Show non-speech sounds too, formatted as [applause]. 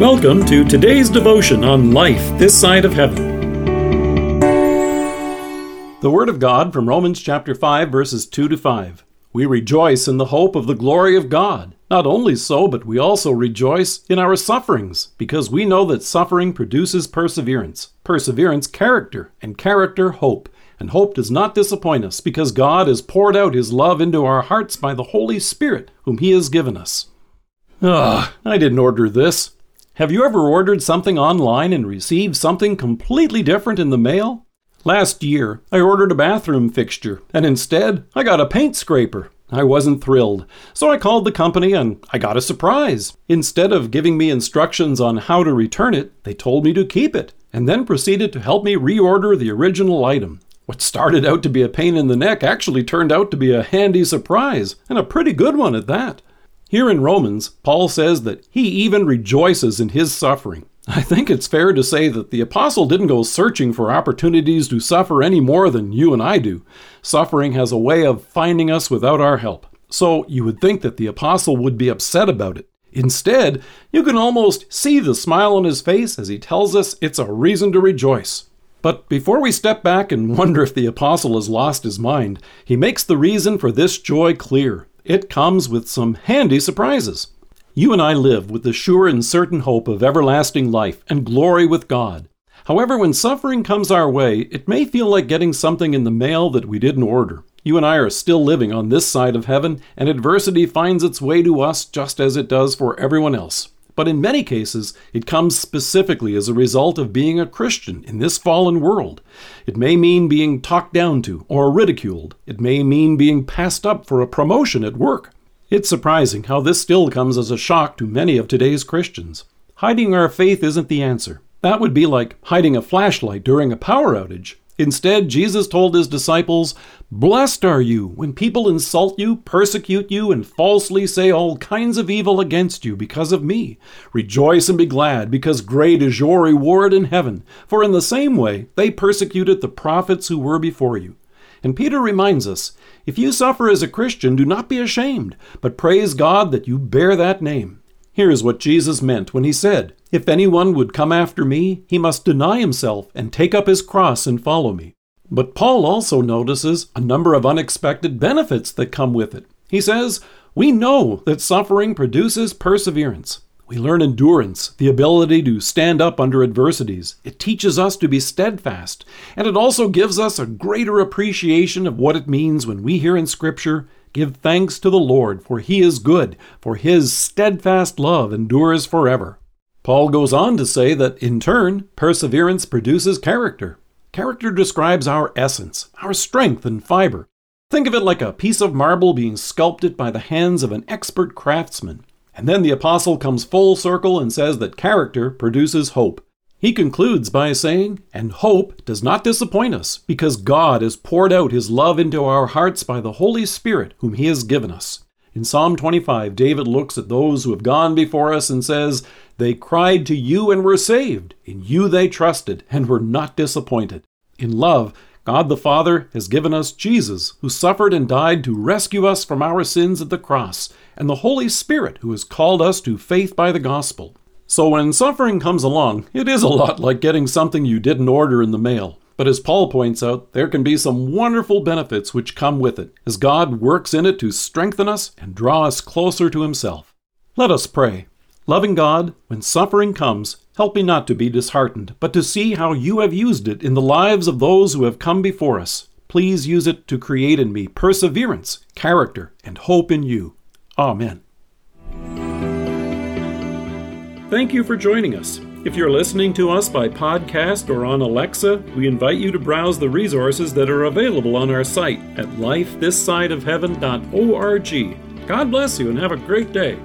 Welcome to today's devotion on life this side of heaven. The Word of God from Romans chapter 5, verses 2 to 5. We rejoice in the hope of the glory of God. Not only so, but we also rejoice in our sufferings, because we know that suffering produces perseverance, perseverance, character, and character, hope. And hope does not disappoint us, because God has poured out His love into our hearts by the Holy Spirit, whom He has given us. Ah, I didn't order this. Have you ever ordered something online and received something completely different in the mail? Last year, I ordered a bathroom fixture, and instead, I got a paint scraper. I wasn't thrilled, so I called the company and I got a surprise. Instead of giving me instructions on how to return it, they told me to keep it, and then proceeded to help me reorder the original item. What started out to be a pain in the neck actually turned out to be a handy surprise, and a pretty good one at that. Here in Romans, Paul says that he even rejoices in his suffering. I think it's fair to say that the apostle didn't go searching for opportunities to suffer any more than you and I do. Suffering has a way of finding us without our help. So you would think that the apostle would be upset about it. Instead, you can almost see the smile on his face as he tells us it's a reason to rejoice. But before we step back and [laughs] wonder if the apostle has lost his mind, he makes the reason for this joy clear it comes with some handy surprises. You and I live with the sure and certain hope of everlasting life and glory with God. However, when suffering comes our way, it may feel like getting something in the mail that we didn't order. You and I are still living on this side of heaven, and adversity finds its way to us just as it does for everyone else. But in many cases, it comes specifically as a result of being a Christian in this fallen world. It may mean being talked down to or ridiculed. It may mean being passed up for a promotion at work. It's surprising how this still comes as a shock to many of today's Christians. Hiding our faith isn't the answer. That would be like hiding a flashlight during a power outage. Instead, Jesus told his disciples, Blessed are you when people insult you, persecute you, and falsely say all kinds of evil against you because of me. Rejoice and be glad, because great is your reward in heaven. For in the same way they persecuted the prophets who were before you. And Peter reminds us if you suffer as a Christian, do not be ashamed, but praise God that you bear that name. Here is what Jesus meant when he said, If anyone would come after me, he must deny himself and take up his cross and follow me. But Paul also notices a number of unexpected benefits that come with it. He says, We know that suffering produces perseverance. We learn endurance, the ability to stand up under adversities. It teaches us to be steadfast, and it also gives us a greater appreciation of what it means when we hear in Scripture, Give thanks to the Lord, for he is good, for his steadfast love endures forever. Paul goes on to say that, in turn, perseverance produces character. Character describes our essence, our strength and fiber. Think of it like a piece of marble being sculpted by the hands of an expert craftsman. And then the apostle comes full circle and says that character produces hope. He concludes by saying, And hope does not disappoint us, because God has poured out his love into our hearts by the Holy Spirit, whom he has given us. In Psalm 25, David looks at those who have gone before us and says, They cried to you and were saved. In you they trusted and were not disappointed. In love, God the Father has given us Jesus, who suffered and died to rescue us from our sins at the cross, and the Holy Spirit, who has called us to faith by the gospel. So when suffering comes along, it is a lot like getting something you didn't order in the mail. But as Paul points out, there can be some wonderful benefits which come with it, as God works in it to strengthen us and draw us closer to Himself. Let us pray. Loving God, when suffering comes, help me not to be disheartened, but to see how you have used it in the lives of those who have come before us. Please use it to create in me perseverance, character, and hope in you. Amen. Thank you for joining us. If you're listening to us by podcast or on Alexa, we invite you to browse the resources that are available on our site at lifethissideofheaven.org. God bless you and have a great day.